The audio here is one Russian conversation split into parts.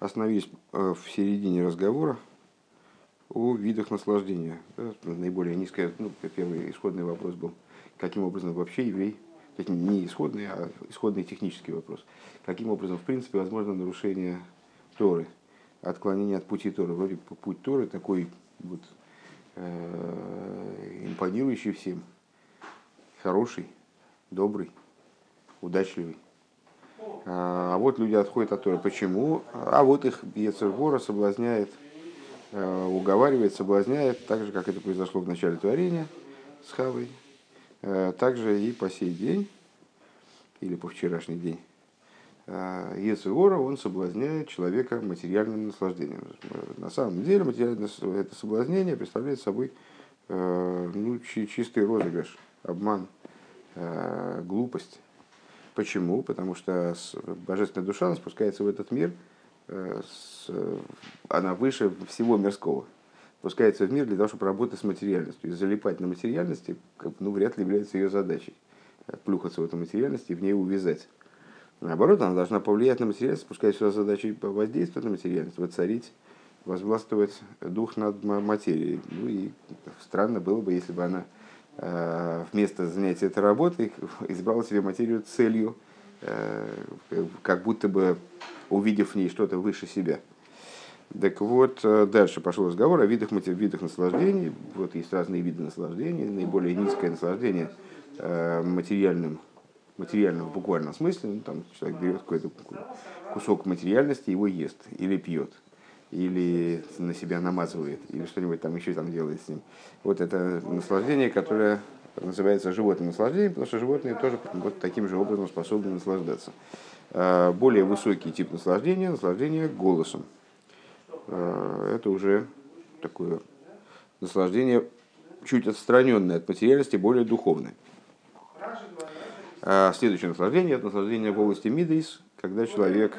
остановились в середине разговора о видах наслаждения. Наиболее низкое, ну, первый исходный вопрос был, каким образом вообще еврей, не исходный, а исходный технический вопрос, каким образом, в принципе, возможно нарушение Торы, отклонение от пути Торы. Вроде путь Торы такой вот э, импонирующий всем, хороший, добрый, удачливый. А, а вот люди отходят от Торы. Почему? А вот их Ецергора соблазняет, э, уговаривает, соблазняет, так же, как это произошло в начале творения с Хавой, э, также и по сей день, или по вчерашний день. Ецергора, он соблазняет человека материальным наслаждением. На самом деле материальное это соблазнение представляет собой ну, чистый розыгрыш, обман, глупость Почему? Потому что божественная душа она спускается в этот мир, э, она выше всего мирского. Спускается в мир для того, чтобы работать с материальностью. И залипать на материальности ну, вряд ли является ее задачей. Э, плюхаться в эту материальность и в ней увязать. Наоборот, она должна повлиять на материальность, спускать сюда задачей воздействовать на материальность, воцарить, возгластвовать дух над материей. Ну и странно было бы, если бы она вместо занятия этой работой избрал себе материю целью, э, как будто бы увидев в ней что-то выше себя. Так вот, э, дальше пошел разговор о видах, видах наслаждений. Вот есть разные виды наслаждения. Наиболее низкое наслаждение материальным, материальным в буквальном смысле. Ну, там человек берет какой-то кусок материальности, его ест или пьет или на себя намазывает, или что-нибудь там еще там делает с ним. Вот это наслаждение, которое называется животным наслаждением, потому что животные тоже вот таким же образом способны наслаждаться. А, более высокий тип наслаждения – наслаждение голосом. А, это уже такое наслаждение чуть отстраненное от материальности, более духовное. А, следующее наслаждение – это наслаждение в области мидейс, когда человек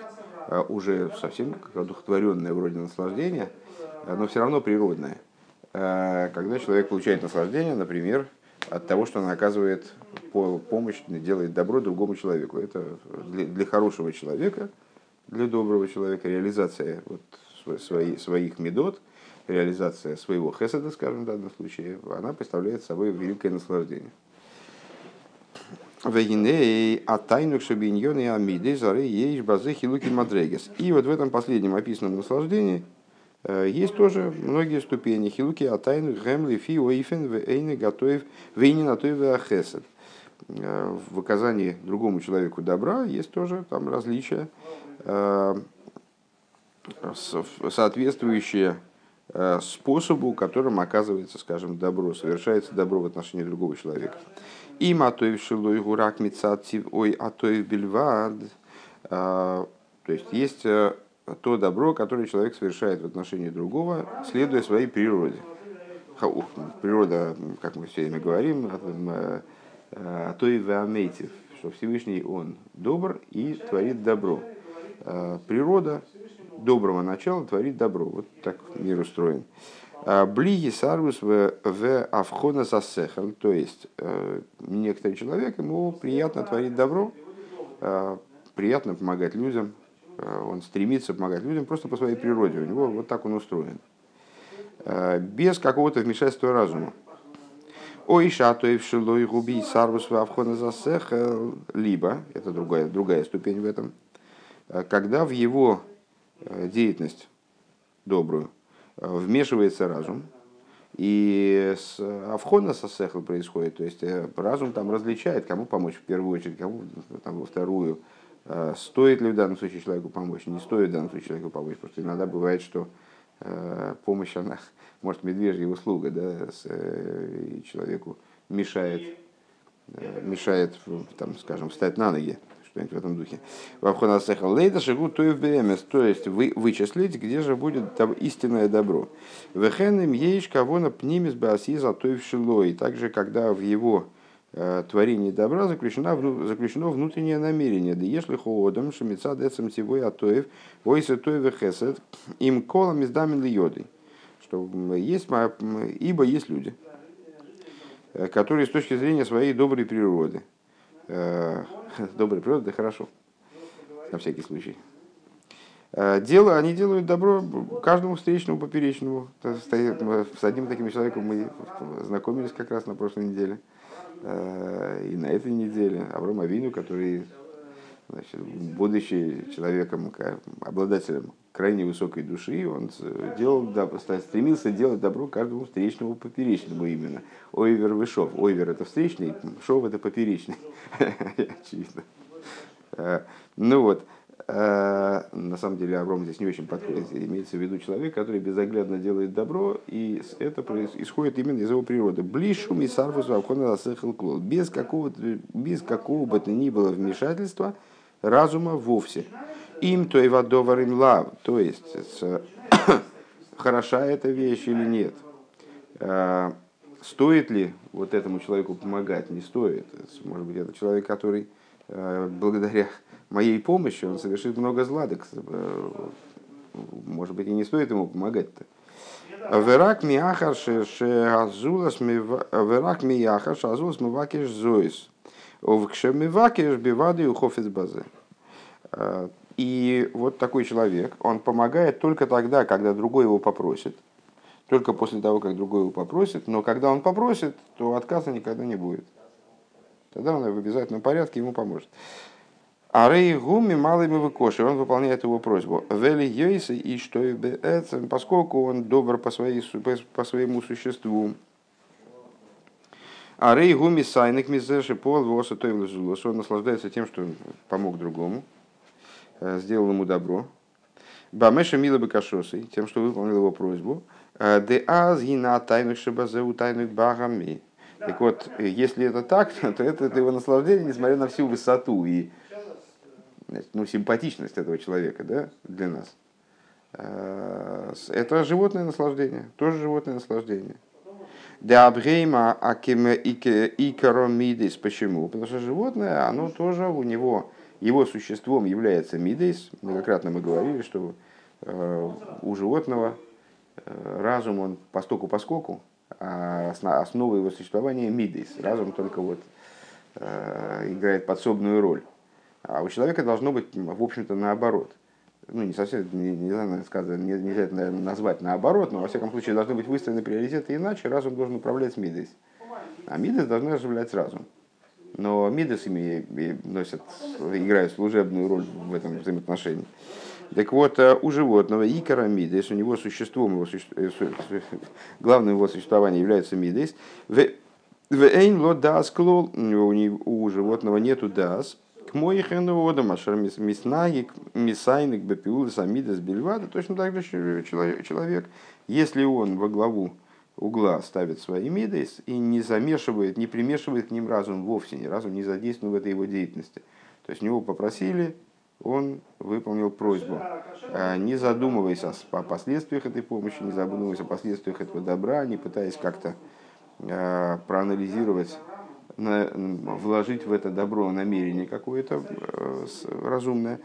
уже совсем одухотворенное вроде наслаждение, но все равно природное. А, когда человек получает наслаждение, например, от того, что он оказывает помощь, делает добро другому человеку. Это для, для хорошего человека, для доброго человека реализация вот свои, своих медот, реализация своего хеседа, скажем, в данном случае, она представляет собой великое наслаждение. Вегиней, а тайнук шабиньоны амиды зары ейш базы хилуки мадрегес. И вот в этом последнем описанном наслаждении э, есть тоже многие ступени. Хилуки а тайнук гемли фи оифен вейны готовив вейни натоев ахесед. Э, в оказании другому человеку добра есть тоже там различия, э, соответствующие способу, которым оказывается, скажем, добро, совершается добро в отношении другого человека. Им атоев шилой гурак мицатив ой атоев бельвад. А, то есть есть то добро, которое человек совершает в отношении другого, следуя своей природе. Природа, как мы все время говорим, атоев амейтив, что Всевышний Он добр и творит добро. А, природа доброго начала творит добро. Вот так мир устроен. А, Блиги сарвус в авхона засехал, то есть э, некоторый человек, ему приятно творить добро, э, приятно помогать людям, э, он стремится помогать людям просто по своей природе, у него вот так он устроен, без какого-то вмешательства разума. Ой, шатуй в шилой губи сарвус в авхона засехал, либо, это другая, другая ступень в этом, когда в его деятельность добрую, вмешивается разум, и с Авхона сосехл происходит, то есть э, разум там различает, кому помочь в первую очередь, кому там, во вторую. Э, стоит ли в данном случае человеку помочь, не стоит в данном случае человеку помочь, просто иногда бывает, что э, помощь, она, может, медвежья услуга, да, и человеку мешает, мешает, там, скажем, встать на ноги что-нибудь в этом духе. Вавхонасеха лейда шигу тоев беремес, то есть вы, вычислить, где же будет там истинное добро. Вехенем ейш кавона пнимис баасиза тоев шилой. Также, когда в его э, творении добра заключено, заключено внутреннее намерение. Да если хоодом шамица децем тивой атоев, войсы тоев хесед, им колом издамин йоды. Что есть, ибо есть люди, э, которые с точки зрения своей доброй природы, э, добрая природа, это хорошо. На всякий случай. Э, дело, они делают добро каждому встречному, поперечному. С одним таким человеком мы знакомились как раз на прошлой неделе. Э, и на этой неделе Авраам Авину, который, значит, будучи человеком, обладателем крайне высокой души, он делал, стремился делать добро каждому встречному поперечному именно. Ойвер вышов. Ойвер это встречный, шов это поперечный. Очевидно. Э, ну вот. Э, на самом деле Авром здесь не очень подходит. Имеется в виду человек, который безоглядно делает добро, и это исходит именно из его природы. Блишу мисарвус без какого без какого бы то ни было вмешательства разума вовсе. Им то и водоварим лав, то есть хороша эта вещь или нет. Э, стоит ли вот этому человеку помогать? Не стоит. Может быть, это человек, который э, благодаря моей помощи он совершит много зла, так, э, может быть, и не стоит ему помогать-то. Верак миахар шеазулас мивакиш зоис. Овкше мивакиш бивады ухофис базе. Э, и вот такой человек, он помогает только тогда, когда другой его попросит. Только после того, как другой его попросит. Но когда он попросит, то отказа никогда не будет. Тогда он в обязательном порядке ему поможет. А рей гуми малыми выкоши, он выполняет его просьбу. Вели йойсы и что поскольку он добр по, своей, по своему существу. А рей гуми сайник мизеши пол воса той он наслаждается тем, что помог другому, э, сделал ему добро. Бамеша мила бы кашосы, тем, что выполнил его просьбу. Э, Де аз гина тайну шибазеу тайну багами. Так вот, если это так, то это, это его наслаждение, несмотря на всю высоту и ну, симпатичность этого человека да, для нас. Э, это животное наслаждение, тоже животное наслаждение. Для Абгейма Акиме Икаромидис. Почему? Потому что животное, оно тоже у него, его существом является мидейс. Многократно мы говорили, что э, у животного э, разум, он постоку поскоку, а основа его существования мидейс. Разум только вот играет подсобную роль. А у человека должно быть, в общем-то, наоборот. Ну, не совсем, не, не знаю, сказать, не, нельзя это, наверное, назвать наоборот, но, во всяком случае, должны быть выстроены приоритеты иначе, разум должен управлять мидой. А мидес должны оживлять разум. Но мидес ими носят, играют служебную роль в этом взаимоотношении. Так вот, э, у животного икора мидес, у него существом, его суще... Э, главным его существованием является мидес. В эйн ло у животного нету дас, к моих одам, ашер миснагик, мисайник, бепиулы, самидас, бельвада, точно так же человек, если он во главу угла ставит свои мидейс и не замешивает, не примешивает к ним разум вовсе, ни разу не задействован в этой его деятельности. То есть него попросили, он выполнил просьбу, а, не задумываясь о последствиях этой помощи, не задумываясь о последствиях этого добра, не пытаясь как-то а, проанализировать вложить в это добро намерение какое-то э, разумное.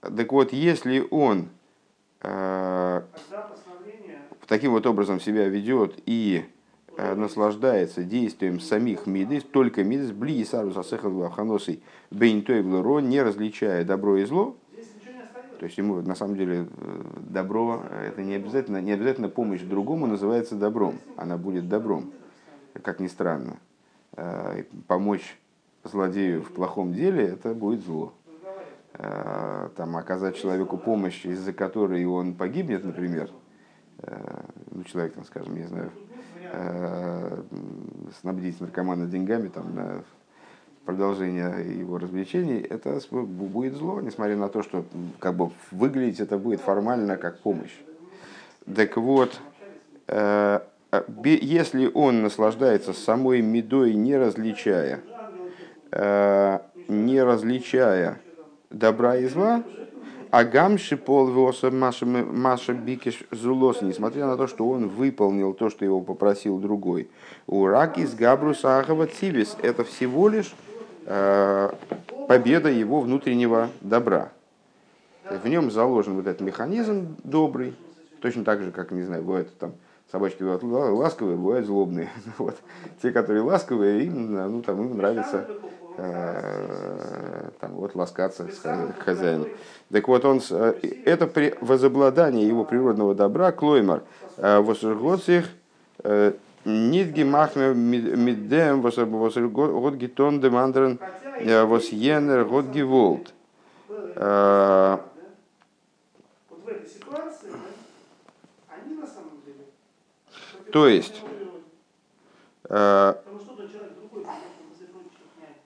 Так вот, если он э, таким вот образом себя ведет и э, наслаждается действием самих мидис, только мидис, бли и сарус асехал аханосой бейнтой не различая добро и зло, то есть ему на самом деле добро, это не обязательно, не обязательно помощь другому называется добром, она будет добром, как ни странно. Э, помочь злодею в плохом деле, это будет зло. Э, там, оказать человеку помощь, из-за которой он погибнет, например, э, ну, человек, там, скажем, не знаю, снабдить наркомана деньгами там, на продолжение его развлечений, это будет зло, несмотря на то, что как бы выглядеть это будет формально как помощь. Так вот, если он наслаждается самой медой, не различая, а, не различая добра и зла, а гамши пол Маша Бикиш Зулос, несмотря на то, что он выполнил то, что его попросил другой. Уракис Габрус Ахава Цивис – это всего лишь а, победа его внутреннего добра. В нем заложен вот этот механизм добрый, точно так же, как, не знаю, бывает там Собачки бывают ласковые, бывают злобные. Вот. Те, которые ласковые, им, ну, там, им нравится э, там, вот, ласкаться с хозяином. Так вот, он, э, это при, возобладание его природного добра, клоймар, э, восергоцих, нидги махме мидем, гитон демандрен, восьенер год гиволт. То есть,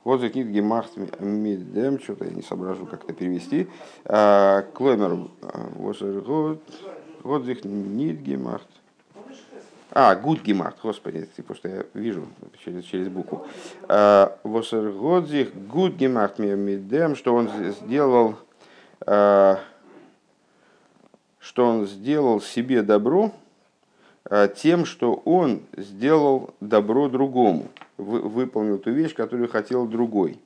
вот за книг Гемахт Мидем, что-то я не соображу как-то перевести. Клоймер, вот здесь нит Гемахт. А, гуд гемахт, господи, типа, что я вижу через, через букву. Восергодзих гуд гемахт мидем, что он сделал, что он сделал себе добро, Э, тем, что он сделал добро другому, выполнил ту вещь, которую хотел другой.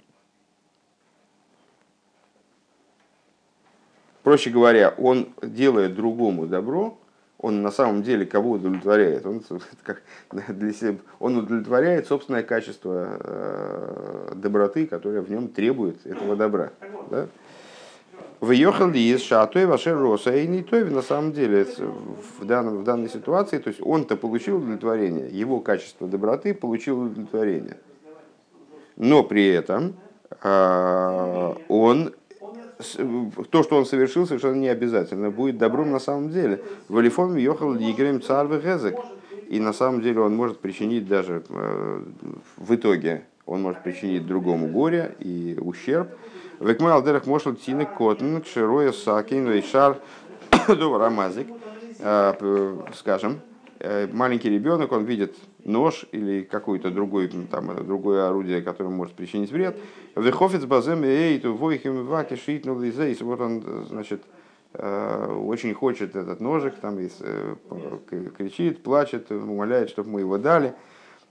Проще говоря, он делает другому добро, он на самом деле кого удовлетворяет? Он, как для себя, он удовлетворяет собственное качество э, доброты, которое в нем требует этого добра. Да? Выехал ли из шатой ваше роса и не той на самом деле в, данном, в данной ситуации, то есть он-то получил удовлетворение, его качество доброты получил удовлетворение. Но при этом э, он то, что он совершил, совершенно не обязательно будет добром на самом деле. Валифон ехал Игорем царь Гезек. И на самом деле он может причинить даже э, в итоге он может причинить другому горе и ущерб. Векмой алдерах мошел тины котн, кшироя сакин, вейшар, рамазик. А, скажем, э, маленький ребенок, он видит нож или какое-то другое, там, другое орудие, которое может причинить вред. Вехофец базем эйту войхим ваки шитнул изейс. Вот он, значит, э, очень хочет этот ножик, там э, кричит, плачет, умоляет, чтобы мы его дали.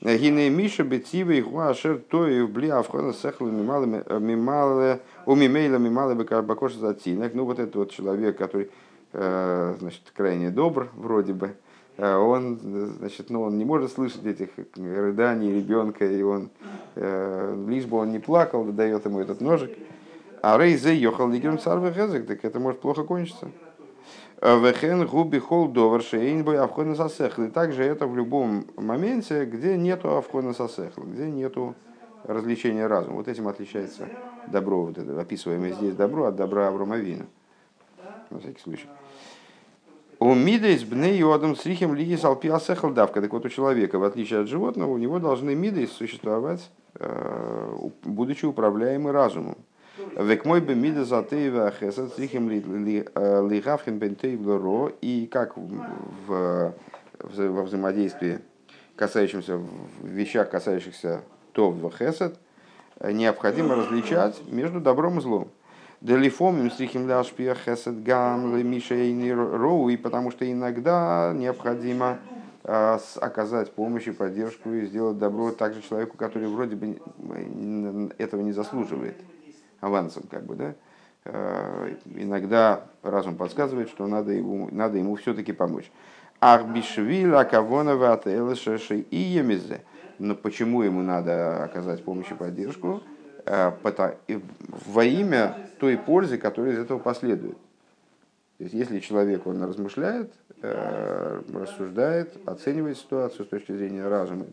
Гине Миша Бетивы Хуашер Тоев Бли Авхона Сехла Мимале Умимейла Мимале Бакоша Затинок. Ну вот этот вот человек, который э, значит, крайне добр вроде бы, э, он, значит, ну, он не может слышать этих рыданий ребенка, и он, э, лишь бы он не плакал, дает ему этот ножик. А Рейзе ехал Лигерм Царвы так это может плохо кончиться. Вехен губи хол довар шейнбой авхона сасехл. И также это в любом моменте, где нету авхона сасехл, где нету развлечения разума. Вот этим отличается добро, вот это описываемое здесь добро от добра Авромавина. На всякий случай. У мидейс бней йодом с рихем лиги салпиасехл давка. Так вот у человека, в отличие от животного, у него должны мидейс существовать, э, будучи управляемы разумом. Век мой бы мида затеева хесед стрихим лигавхин. И как в, во взаимодействии, касающемся вещах, касающихся тов в хесед, необходимо различать между добром и злом. Делифомим стрихим ляшпия хесед гам мишейни роу, и потому что иногда необходимо оказать помощь и поддержку и сделать добро также человеку, который вроде бы этого не заслуживает авансом, как бы, да, э, иногда разум подсказывает, что надо ему, надо ему все-таки помочь. Арбишвил, Акавонова, Ателешеши и Емизе. Но почему ему надо оказать помощь и поддержку? Э, во имя той пользы, которая из этого последует. То есть, если человек он размышляет, э, рассуждает, оценивает ситуацию с точки зрения разума,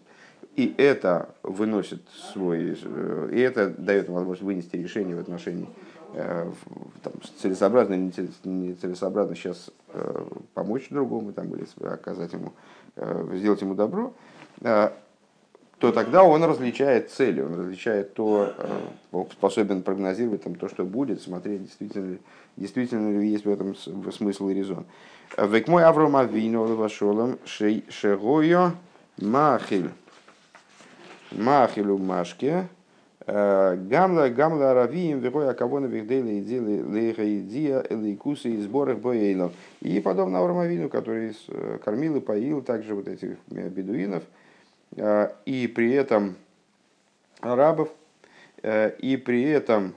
и это выносит свой, э, и это дает возможность вынести решение в отношении э, там, целесообразно или нецелесообразно сейчас э, помочь другому там, или оказать ему, сделать ему добро, то тогда он различает цели, он различает то, способен прогнозировать там, то, что будет, смотреть, действительно, действительно ли есть в этом смысл и резон. Век мой Аврома Вашолом Шегойо Махиль. Махилу Машке, э, Гамла Гамла Равиим Верой Акавона Вихдейли Идили Лейха Идия Элейкусы и сборах Боейлов. И подобно Аврамовину, который э, кормил и поил также вот этих бедуинов, э, и при этом арабов, и при этом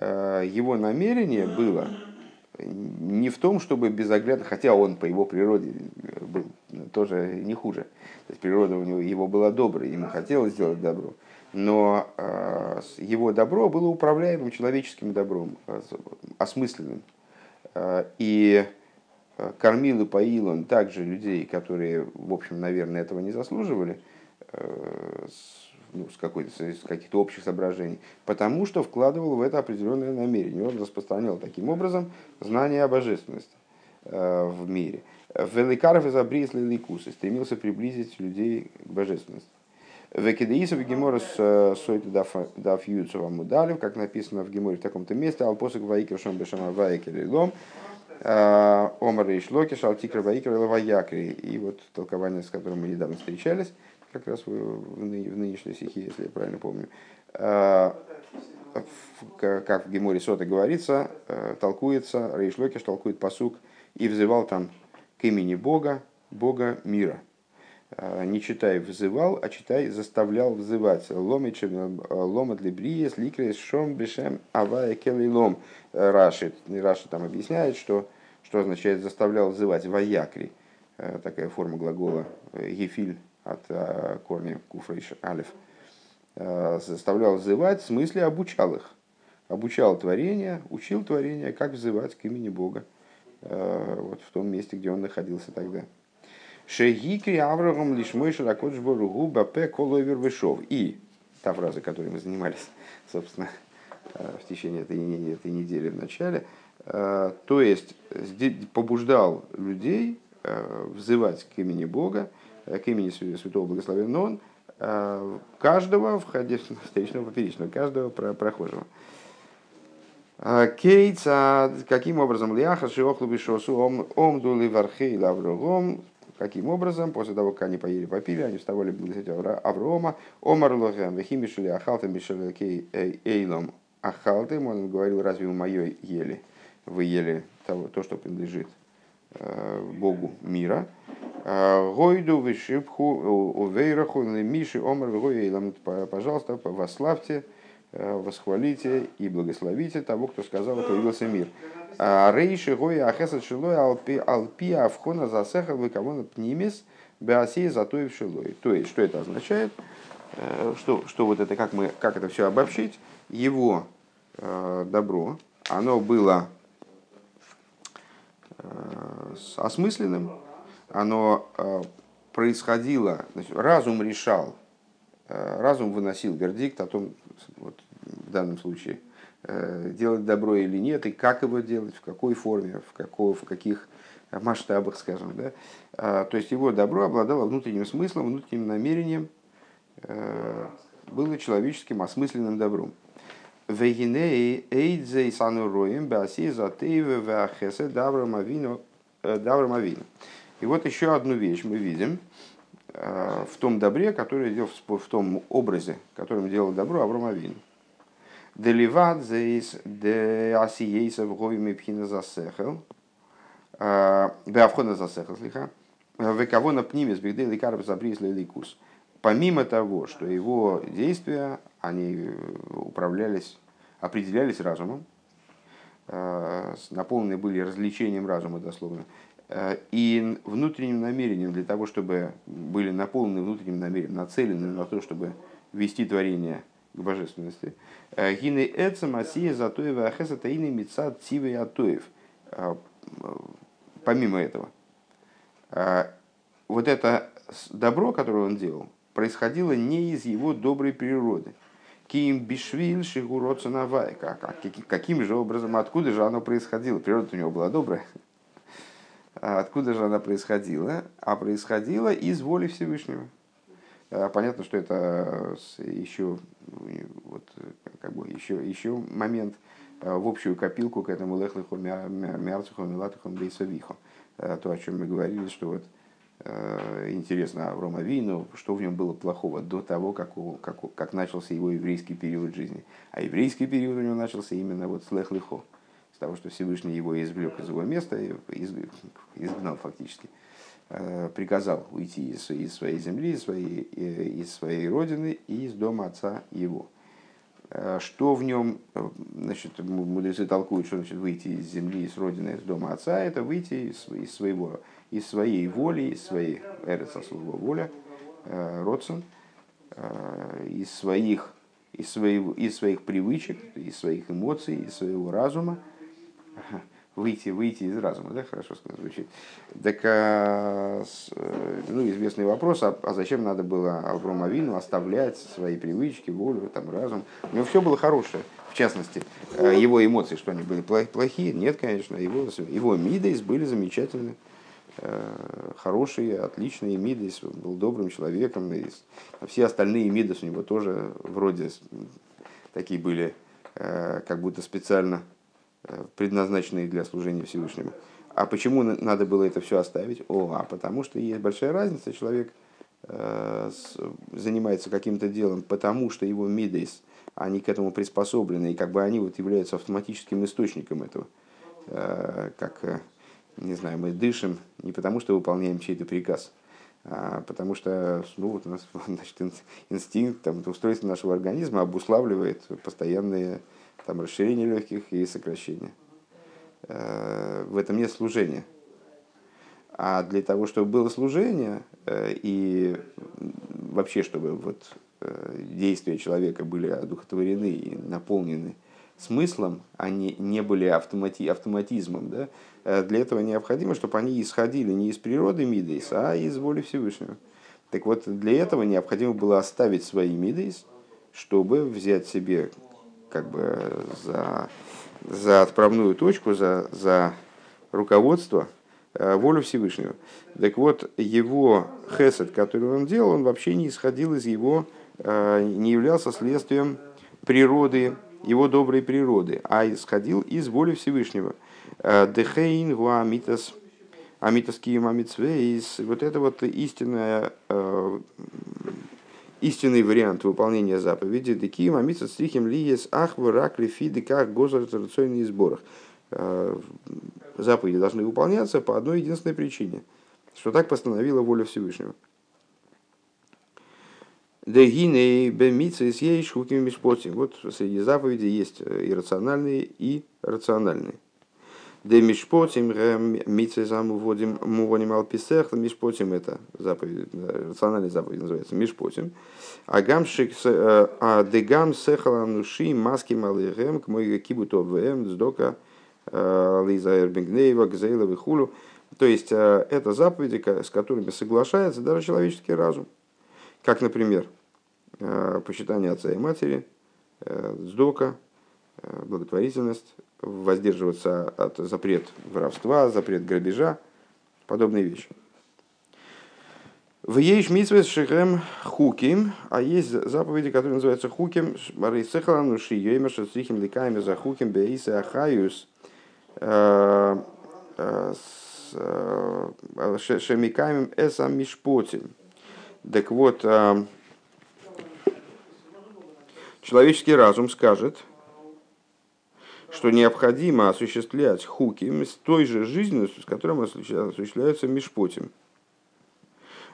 его намерение было не в том, чтобы безоглядно, хотя он по его природе был тоже не хуже. То есть природа у него его была доброй, ему хотелось сделать добро. Но э, его добро было управляемым человеческим добром, осмысленным. И кормил и поил он также людей, которые, в общем, наверное, этого не заслуживали, ну, с, какой-то, с каких-то общих соображений, потому что вкладывал в это определенное намерение. Он распространял таким образом знание о божественности в мире. Великаров из Абрисла и стремился приблизить людей к божественности. Векидеисов Геморас э, Сойт Даф Юцева Мудалев, как написано в Геморе в таком-то месте, Алпосок Ваикер Шом Бешама Ваикер Лом, э, Омар и Шлоки, Шалтикр Ваикер Лаваякри. И вот толкование, с которым мы недавно встречались, как раз в, в, ны, в нынешней стихе, если я правильно помню. А, как в Геморе Сота говорится, э, толкуется, Рейшлокиш толкует посук и взывал там имени Бога, Бога мира. А, не читай взывал, а читай заставлял взывать. Э, ломат либриес ликрес шом бешем авая лом. Раши, Раши там объясняет, что, что означает заставлял взывать. Ваякри, э, такая форма глагола гефиль от э, корня куфрейш алиф, э, заставлял взывать, в смысле обучал их. Обучал творение, учил творение, как взывать к имени Бога э, вот в том месте, где он находился тогда. Шегикри Аврагам лишь мой широкодж боругу бапе коловер вышов. И та фраза, которой мы занимались, собственно, в течение этой, этой недели в начале, то есть побуждал людей взывать к имени Бога, Э, к имени Святого Благословенного э, каждого входящего, встречного, поперечного, каждого прохожего. Э, Кейц, каким образом Лиаха Шиохлу Бишосу Омдули Вархей Лаврогом, каким образом, после того, как они поели, попили, они вставали благословить Аврома, Омар Лохем, Вехимишили Ахалтем Бишелекей Эйлом Ахалтем, он говорил, разве вы мое ели? Вы ели того, то, что принадлежит Богу мира. Гойду вишипху увейраху миши омар. Пожалуйста, вославьте, э, восхвалите и благословите того, кто сказал, появился мир. Рейши гоя ахесат шилой алпи алпи авхона засехал выкавона пнимис беасей затоев шилой. То есть, что это означает? Э, что, что вот это, как, мы, как это все обобщить? Его э, добро, оно было осмысленным, оно э, происходило, разум решал, э, разум выносил вердикт о том, вот в данном случае, э, делать добро или нет, и как его делать, в какой форме, в, какой, в каких масштабах, скажем. Да? То есть его добро обладало внутренним смыслом, внутренним намерением, было человеческим осмысленным добром. Вегиней эйдзей сануроем баси затееве вахесе даврам авину. И вот еще одну вещь мы видим э, в том добре, который делал, в том образе, которым делал добро Авраам Авин. Деливат зейс де асиейсов говими пхина засехал. Э, Беавхона засехал, слиха. Векавона пнимес бигдей лекаров забризли ликус. Помимо того, что его действия, они управлялись, определялись разумом, э, наполнены были развлечением разума, дословно, Э, и внутренним намерением для того, чтобы были наполнены внутренним намерением, нацелены на то, чтобы вести творение к божественности. Э, Гины эцем асия затоева ахеса таины мецад цивы атоев. Э, помимо этого, вот это добро, которое он делал, происходило не из его доброй природы. Ким бишвиль шигуроца навайка. Каким же образом, откуда же оно происходило? Природа у него была добрая. А откуда же она происходила? А происходила из воли Всевышнего. А понятно, что это еще, вот, как бы еще, еще момент а, в общую копилку к этому лехлиху мярцуху милатуху бейсавиху. То, о чем мы говорили, что вот интересно Аврома Вину, что в нем было плохого до того, как, как, как начался его еврейский период жизни. А еврейский период у него начался именно вот с лехлиху с того, что Всевышний его извлек из его места, изгнал фактически, э, приказал уйти из, из своей земли, из своей, э, из своей родины и из дома отца его. Что в нем, значит, мудрецы толкуют, что значит выйти из земли, из родины, из дома отца, это выйти из, из своего, из своей воли, из своей эрца, своего воля, родсон, из своих, из, своего, из своих привычек, из своих эмоций, из своего разума, выйти, выйти из разума, да, хорошо звучит. Так, а, э, ну, известный вопрос, а, а зачем надо было Аврому Авину оставлять свои привычки, волю, там, разум? У него все было хорошее, в частности, э, его эмоции, что они были плохие? Нет, конечно, его, его мидейс были замечательны, э, хорошие, отличные мидейс, был добрым человеком, и все остальные мидейс у него тоже вроде такие были, как будто специально предназначенные для служения Всевышнему. А почему надо было это все оставить? О, а потому что есть большая разница. Человек э, занимается каким-то делом, потому что его мидейс, они к этому приспособлены, и как бы они вот являются автоматическим источником этого. Э, как, э, не знаю, мы дышим не потому, что выполняем чей-то приказ, а потому что ну, вот у нас значит, инстинкт, там, устройство нашего организма обуславливает постоянные там расширение легких и сокращение. Э, в этом нет служения. А для того, чтобы было служение э, и вообще, чтобы вот э, действия человека были одухотворены и наполнены смыслом, они не были автомати, автоматизмом, да, для этого необходимо, чтобы они исходили не из природы Мидейс, а из воли Всевышнего. Так вот, для этого необходимо было оставить свои Мидейс, чтобы взять себе как бы за, за отправную точку, за, за руководство э, волю Всевышнего. Так вот, его хесед, который он делал, он вообще не исходил из его, э, не являлся следствием природы, его доброй природы, а исходил из воли Всевышнего. Э, Дехейн гуамитас амитас кием амитсвейс. Вот это вот истинная истинный вариант выполнения заповеди. Дикие мамица стрихим лиес ахвы рак лифиды как гозар традиционных сборах. Э, заповеди должны выполняться по одной единственной причине, что так постановила воля Всевышнего. Дегиней бемицы с ей шукими. Вот среди заповедей есть иррациональные и рациональные. Де мишпотим мицезам уводим мувоним алписех, мишпотим это заповедь, рациональная заповедь называется мишпотим. А гамшик, а дегам сехала нуши маски малыгем к мой кибуто вм сдока лиза эрбингнеева гзейла вихулю. То есть это заповеди, с которыми соглашается даже человеческий разум. Как, например, почитание отца и матери, сдока, благотворительность, воздерживаться от запрет воровства, запрет грабежа, подобные вещи. В ейш митвес шихем хуким, а есть заповеди, которые называются хуким, барейсехалану шиейма шацрихим ликами за хуким бейса ахаюс, э, э, э, шемикаемим эсам мишпотим. Так вот, человеческий разум скажет – что необходимо осуществлять хуки с той же жизненностью, с которой осуществляются мишпотим.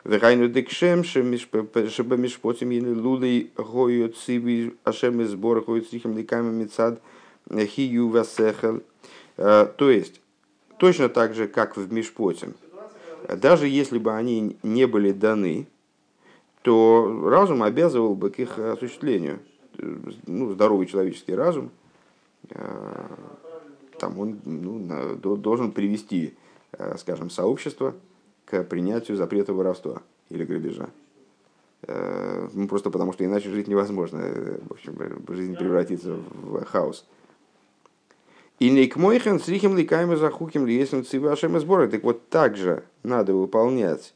Вехайну декшем, чтобы мишпотим ины лулей гою циви ашем из сбора гою цихим ликами мецад хию васехел. Э, то есть, точно так же, как в мишпотим, даже если бы они не были даны, то разум обязывал бы к их осуществлению. Ну, здоровый человеческий разум – Э, там он ну, должен привести, э, скажем, сообщество к принятию запрета воровства или грабежа. Э, ну, просто потому, что иначе жить невозможно. В общем, жизнь превратится в хаос. И не к мойхен с рихим ликаем захуким ли есть цивашем сборы. Так вот, также надо выполнять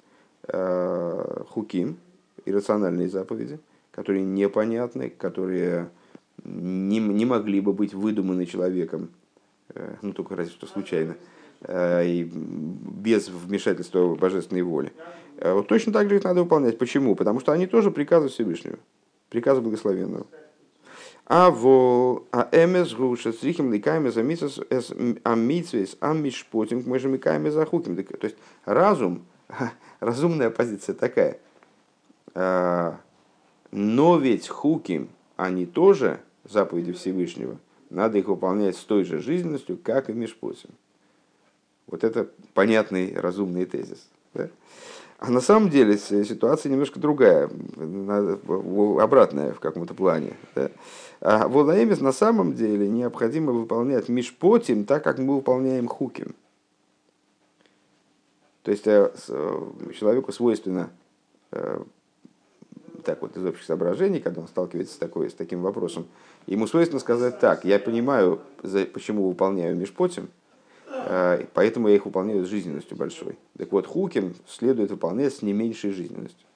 э, хуким, иррациональные заповеди, которые непонятны, которые не, не могли бы быть выдуманы человеком, э, ну только разве что случайно, э, и без вмешательства божественной воли. Э, вот точно так же их надо выполнять. Почему? Потому что они тоже приказы Всевышнего, приказы благословенного. А в а эмес гуша стрихим ликами за мисас эс амитсвес амишпотим к можем миками за хуким. То есть разум, разумная позиция такая. Но ведь хуким, они тоже заповеди Всевышнего, надо их выполнять с той же жизненностью, как и Мишпосим. Вот это понятный, разумный тезис. Да? А на самом деле ситуация немножко другая, обратная в каком-то плане. Да? А Волаэмис на самом деле необходимо выполнять мишпотим так, как мы выполняем хуким. То есть э, э, человеку свойственно э, так вот из общих соображений, когда он сталкивается с, такой, с таким вопросом, ему свойственно сказать так, я понимаю, почему выполняю мишпотим, поэтому я их выполняю с жизненностью большой. Так вот, хуким следует выполнять с не меньшей жизненностью.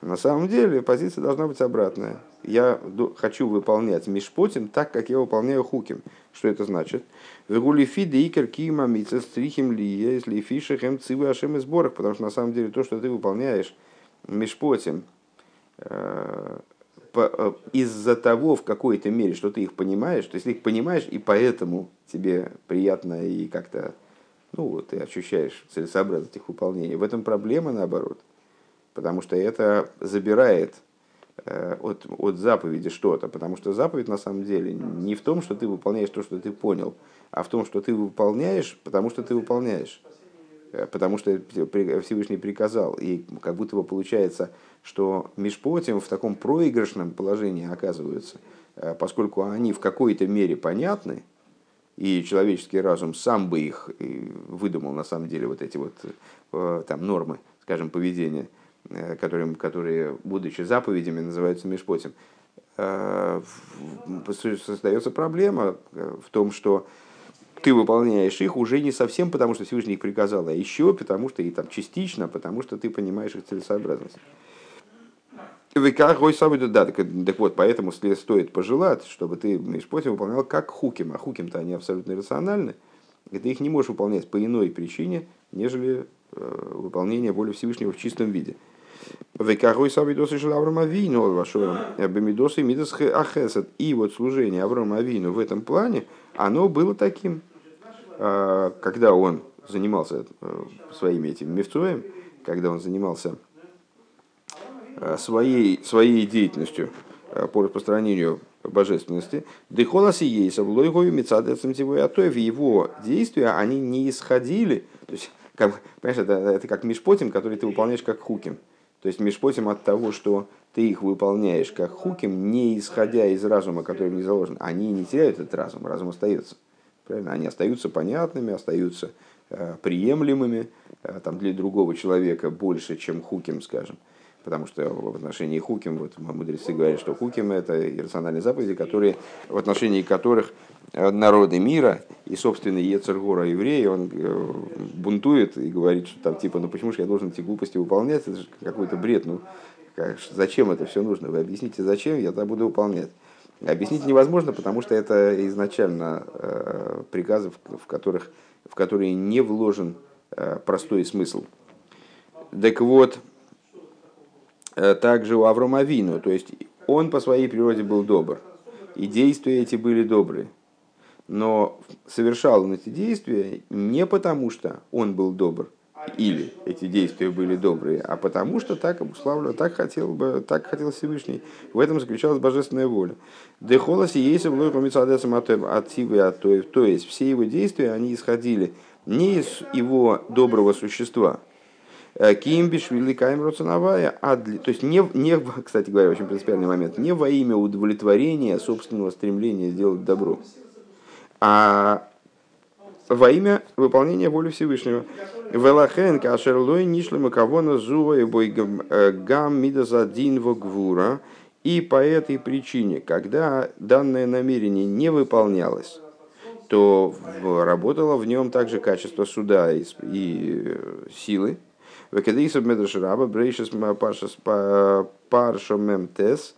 На самом деле позиция должна быть обратная. Я хочу выполнять мишпотим так, как я выполняю хуким. Что это значит? Вегулифи дейкер кима митцес трихим ли если фишехем цивы ашем сборах. Потому что на самом деле то, что ты выполняешь мишпотим, э, э, из-за того, в какой-то мере, что ты их понимаешь, то есть ты их понимаешь, и поэтому тебе приятно и как-то, ну вот, ты ощущаешь целесообразность их выполнения. В этом проблема, наоборот. Потому что это забирает э, от, от заповеди что-то, потому что заповедь на самом деле не в том, что ты выполняешь то, что ты понял, а в том, что ты выполняешь, потому что ты выполняешь, э, потому что Всевышний приказал, и как будто бы получается, что межпотим в таком проигрышном положении оказываются, э, поскольку они в какой-то мере понятны, и человеческий разум сам бы их выдумал на самом деле вот эти вот там нормы, скажем, поведения – Э, которые, которые, будучи заповедями, называются мишпотим, э, создается проблема э, в том, что ты выполняешь их уже не совсем потому, что Всевышний их приказал, а еще потому, что и там частично, потому что ты понимаешь их целесообразность. Да, так, так вот, поэтому стоит пожелать, чтобы ты Мишпотим выполнял как хуким, а хуким-то они абсолютно рациональны, и ты их не можешь выполнять по иной причине, нежели выполнение воли Всевышнего в чистом виде. Векахой сабидосы шел Авраам Авину, вашу бемидосы мидас ахесет. И вот служение Авраама Авину в этом плане, оно было таким, когда он занимался э, своими этим мифцоем, когда он занимался э, своей, своей деятельностью э, по распространению божественности, дыхоласи ейса в лойгою мецадецем в его действия, они не исходили, то есть, как, понимаешь, это, это как мишпотим, который ты выполняешь как хуким. То есть межпотим от того, что ты их выполняешь как хуким, не исходя из разума, который не заложен, они не теряют этот разум, разум остается. Правильно? Они остаются понятными, остаются э, приемлемыми э, там, для другого человека больше, чем хуким, скажем. Потому что в отношении хуким, вот мудрецы говорят, что хуким это иррациональные заповеди, которые, в отношении которых Э, народы мира, и собственный Ецергора еврей, он бунтует и говорит, что там типа, ну почему же я должен эти глупости выполнять, это же какой-то бред, ну как, зачем это все нужно, вы объясните, зачем, я это буду выполнять. Объяснить невозможно, потому что это изначально э, приказы, в, которых, в которые не вложен э, простой смысл. Так вот, э, также у Аврома Вину, то есть он по своей природе был добр, и действия эти были добрые но совершал он эти действия не потому, что он был добр, или эти действия были добрые, а потому что так обуславливал, так хотел бы, так хотел Всевышний. В этом заключалась божественная воля. Дехолоси есть в То есть все его действия, они исходили не из его доброго существа, э, Кимбиш великаем роцановая, а для, то есть не, не, кстати говоря, очень принципиальный момент, не во имя удовлетворения собственного стремления сделать добро, а во имя выполнения воли Всевышнего. Велахен кашерлой нишлема кавона зува и бой э, гам мидазадин гвура. И по этой причине, когда данное намерение не выполнялось, то работало в нем также качество суда и, и э, силы. Векадейсов медрашраба брейшес паршо мемтес –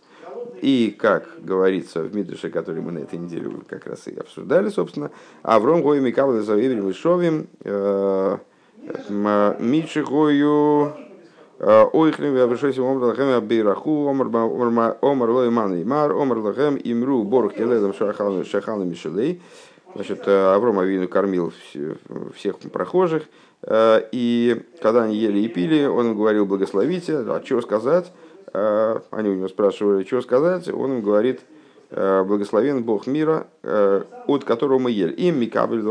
и, как говорится в Мидрше, который мы на этой неделе как раз и обсуждали, собственно, Авром Гою Микавле Завеврим и Шовим, э, Митши Гою э, Ойхлем Вябешойсим Омар Лахем Бейраху Омар Лой Ман Имар Омар Лахем Имру Борг Келедом Шахалом Мишелей. Значит, э, Авром Авину кормил всех прохожих, и когда они ели и пили, он говорил благословите, а что сказать, они у него спрашивали, что сказать, он им говорит, благословен Бог мира, от которого мы ели. Им Микабель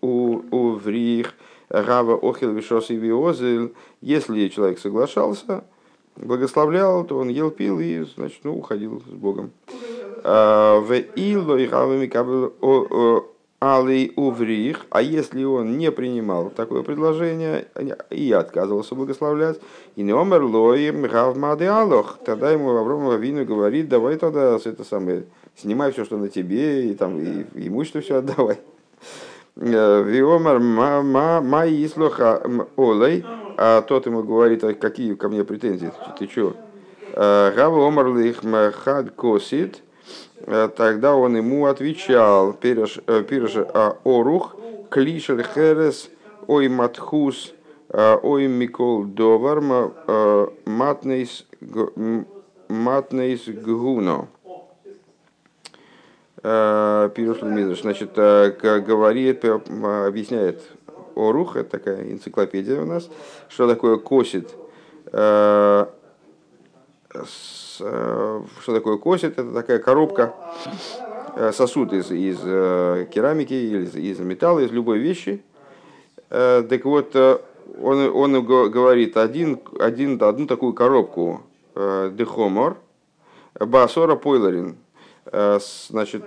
у Врих, Гава Охил Вишос и Виозель, если человек соглашался, благословлял, то он ел, пил и, значит, ну, уходил с Богом. В Ило и Гава Микабель Алей Уврих, а если он не принимал такое предложение и отказывался благословлять, и не омер лоим гавмады алох, тогда ему Авром Авину говорит, давай тогда это самое, снимай все, что на тебе, и там и, имущество все отдавай. Виомар ма ислоха олей, а тот ему говорит, а какие ко мне претензии, ты что? Гава омар лих хад косит, Э, тогда он ему отвечал, пирож э, а орух, клишер херес, ой матхус, э, ой микол довар, матнейс гуно. Пируш значит, говорит, объясняет. Орух, это такая энциклопедия у нас, что такое косит Э, что такое косит? Это такая коробка, э, сосуд из, из э, керамики или из, из металла, из любой вещи. Так вот, он, он говорит один, один, одну такую коробку дехомор, басора пойлерин. Значит,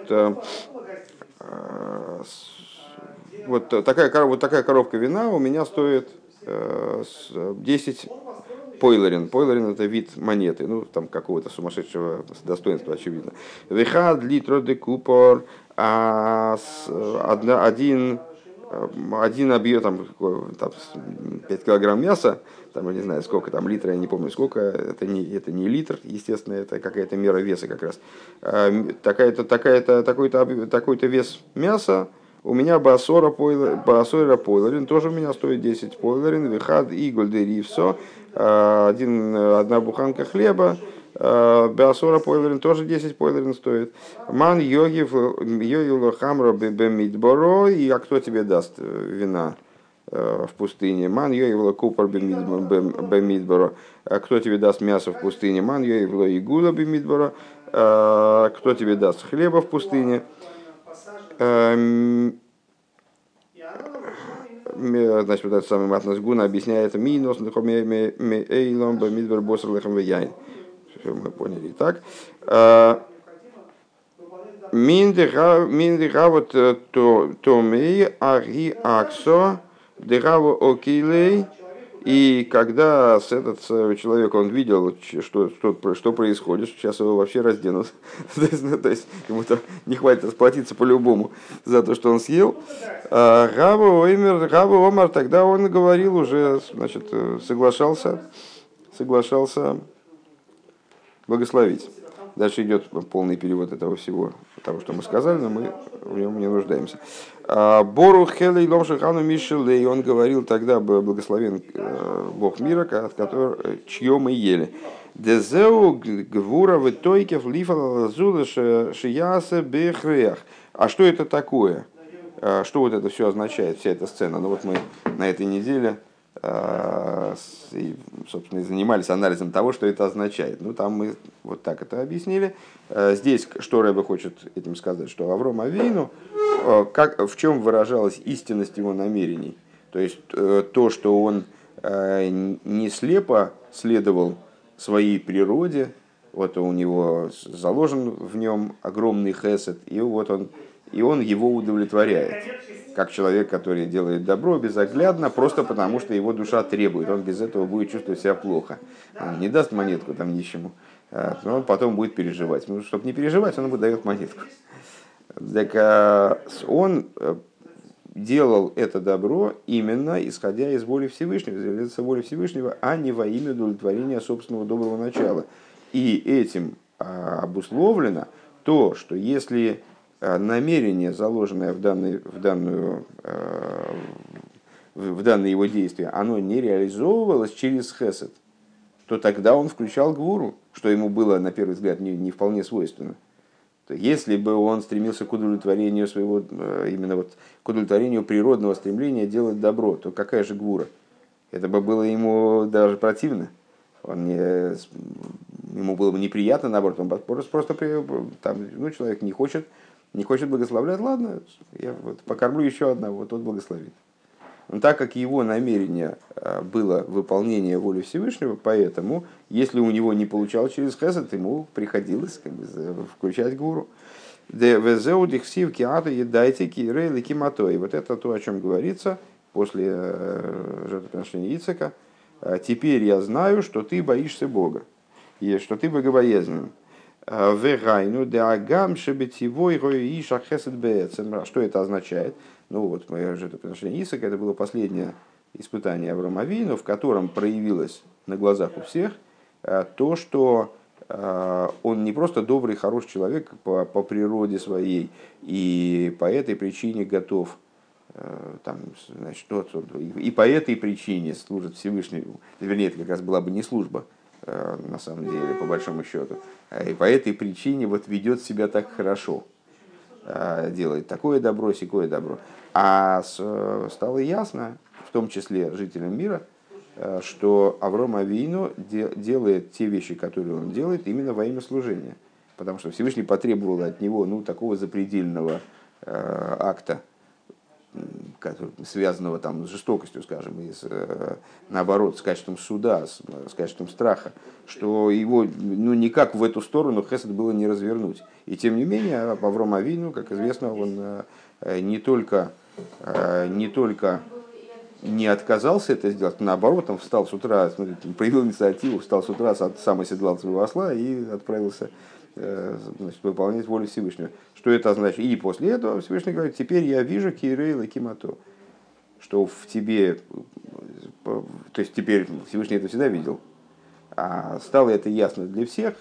вот такая, вот такая коробка вина у меня стоит 10 Пойлерин. Пойлерин это вид монеты, ну там какого-то сумасшедшего достоинства, очевидно. Вихад литро де купор, а один, один объем, там, там 5 килограмм мяса, там, я не знаю, сколько там литра, я не помню сколько, это не, это не литр, естественно, это какая-то мера веса как раз. А, такая-то, такая-то, такой-то, такой-то вес мяса, у меня басора пойлер, пойлерин, тоже у меня стоит 10 пойлерин, вихад иголь де ривсо, Э, один, э, одна буханка хлеба, э, Беасора пойлерин тоже 10 пойлерин стоит. Ман йоги йоги хамро бемидборо, и а кто тебе даст вина в пустыне? Ман йоги купар бемидборо, кто тебе даст мясо в пустыне? Ман йоги игула бемидборо, кто тебе даст хлеба в пустыне? Эм, значит, вот этот самый Матнас Гуна объясняет минус эйлом бамидбер босер лехам яйн. Мы поняли так. А, Миндиха вот э, то мей аги аксо дыхаво окилей и когда этот э, человек, он видел, что, что, что происходит, сейчас его вообще разденут, то, есть, ну, то есть ему -то не хватит расплатиться по-любому за то, что он съел. А Гава Омар, Гава Омар, тогда он говорил уже, значит, э, соглашался, соглашался благословить. Дальше идет полный перевод этого всего, того, что мы сказали, но мы в нем не нуждаемся. А, Бору Хелей Ломшихану Мишелей, он говорил тогда, благословен э, Бог мира, от которого, чье мы ели. Дезеу гвура в тойкев лифала шияса бехрех. А что это такое? А, что вот это все означает, вся эта сцена? Ну вот мы на этой неделе Э, и, собственно, и занимались анализом того, что это означает. Ну, там мы вот так это объяснили. Э, здесь что Рэбе хочет этим сказать, что Авром Авейну, э, как, в чем выражалась истинность его намерений. То есть то, что он не слепо следовал своей природе, вот у него заложен в нем огромный хесед, и вот он, и он его удовлетворяет как человек, который делает добро безоглядно, просто потому что его душа требует. Он без этого будет чувствовать себя плохо. Он не даст монетку там нищему, а, но он потом будет переживать. Ну, чтобы не переживать, он ему дает монетку. Так а, он э, делал это добро именно исходя из воли Всевышнего, из воли Всевышнего, а не во имя удовлетворения собственного доброго начала. И этим а, обусловлено то, что если намерение, заложенное в, данный, в, данную, э, в данное его действие, оно не реализовывалось через хесед, то тогда он включал гвуру, что ему было, на первый взгляд, не, не вполне свойственно. Если бы он стремился к удовлетворению своего, э, именно вот к удовлетворению природного стремления делать добро, то какая же гвура? Это бы было ему даже противно. Он не, ему было бы неприятно, наоборот, он просто, просто там, ну, человек не хочет, не хочет благословлять, ладно, я вот покормлю еще одного, тот благословит. Но так как его намерение а, было выполнение воли Всевышнего, поэтому, если у него не получалось через хесед, ему приходилось как бы, включать гуру. Киматой. Вот это то, о чем говорится после э, жертвоприношения Ицека. «А теперь я знаю, что ты боишься Бога, и что ты богобоязнен. «А вегайну деагам шебетивой иша хесед Что это означает? Ну вот, мое жертвоприношение Ицека, это было последнее испытание Авраама Авину, в котором проявилось на глазах у всех э, то, что э, он не просто добрый, хороший человек по, по природе своей, и по этой причине готов Э, там, значит, вот, и по этой причине служит Всевышнему, вернее, это как раз была бы не служба, э, на самом деле, по большому счету, и по этой причине вот ведет себя так хорошо, э, делает такое добро, секое добро. А стало ясно, в том числе жителям мира, что Авром Авину делает те вещи, которые он делает, именно во имя служения. Потому что Всевышний потребовал от него ну, такого запредельного акта, связанного там с жестокостью, скажем, и с, э, наоборот, с качеством суда, с, качеством страха, что его ну, никак в эту сторону Хесед было не развернуть. И тем не менее, Авром Авину, как известно, он э, не только, э, не только не отказался это сделать, наоборот, он встал с утра, смотрите, проявил инициативу, встал с утра, сам оседлал своего осла и отправился значит, выполнять волю Всевышнего. Что это значит? И после этого Всевышний говорит, теперь я вижу Кирей Лакимато, что в тебе, то есть теперь Всевышний это всегда видел, а стало это ясно для всех,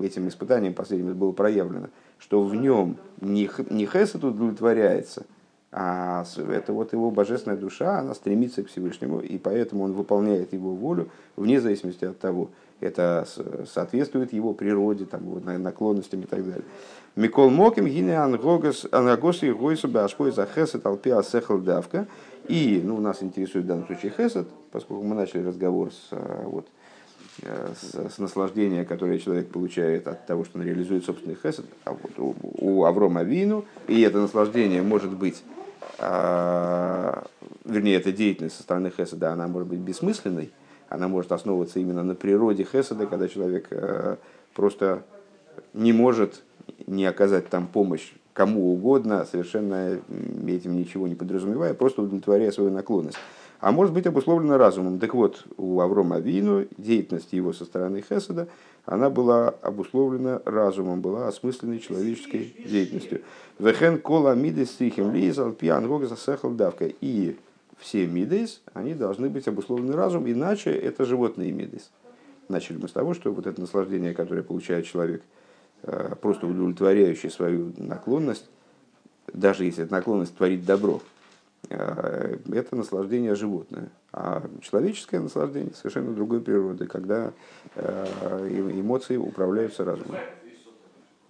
этим испытанием последним было проявлено, что в нем не, не Хесед удовлетворяется, а это вот его божественная душа, она стремится к Всевышнему, и поэтому он выполняет его волю вне зависимости от того, это соответствует его природе, там, вот, наклонностям и так далее. Микол Моким, гине ангогос и гойсу башпой за хесет алпиа сехал давка. И ну, нас интересует в данном случае хесет, поскольку мы начали разговор с, э, вот, э, с, с наслаждения, которое человек получает от того, что он реализует собственный хесед, а вот у, у Аврома Вину, и это наслаждение может быть, а, вернее, эта деятельность со стороны хеседа, она может быть бессмысленной, она может основываться именно на природе хесада, когда человек э, просто не может не оказать там помощь кому угодно, совершенно этим ничего не подразумевая, просто удовлетворяя свою наклонность. А может быть обусловлено разумом. Так вот, у Аврома Вину деятельность его со стороны Хесада, она была обусловлена разумом, была осмысленной человеческой деятельностью. Вехен кола мидес стихим лизал пьян давка. И все мидейс, они должны быть обусловлены разумом, иначе это животные мидейс. Начали мы с того, что вот это наслаждение, которое получает человек, э, просто удовлетворяющий свою наклонность, даже если эта наклонность творит добро, э, это наслаждение животное. А человеческое наслаждение совершенно другой природы, когда э, эмоции управляются разумом.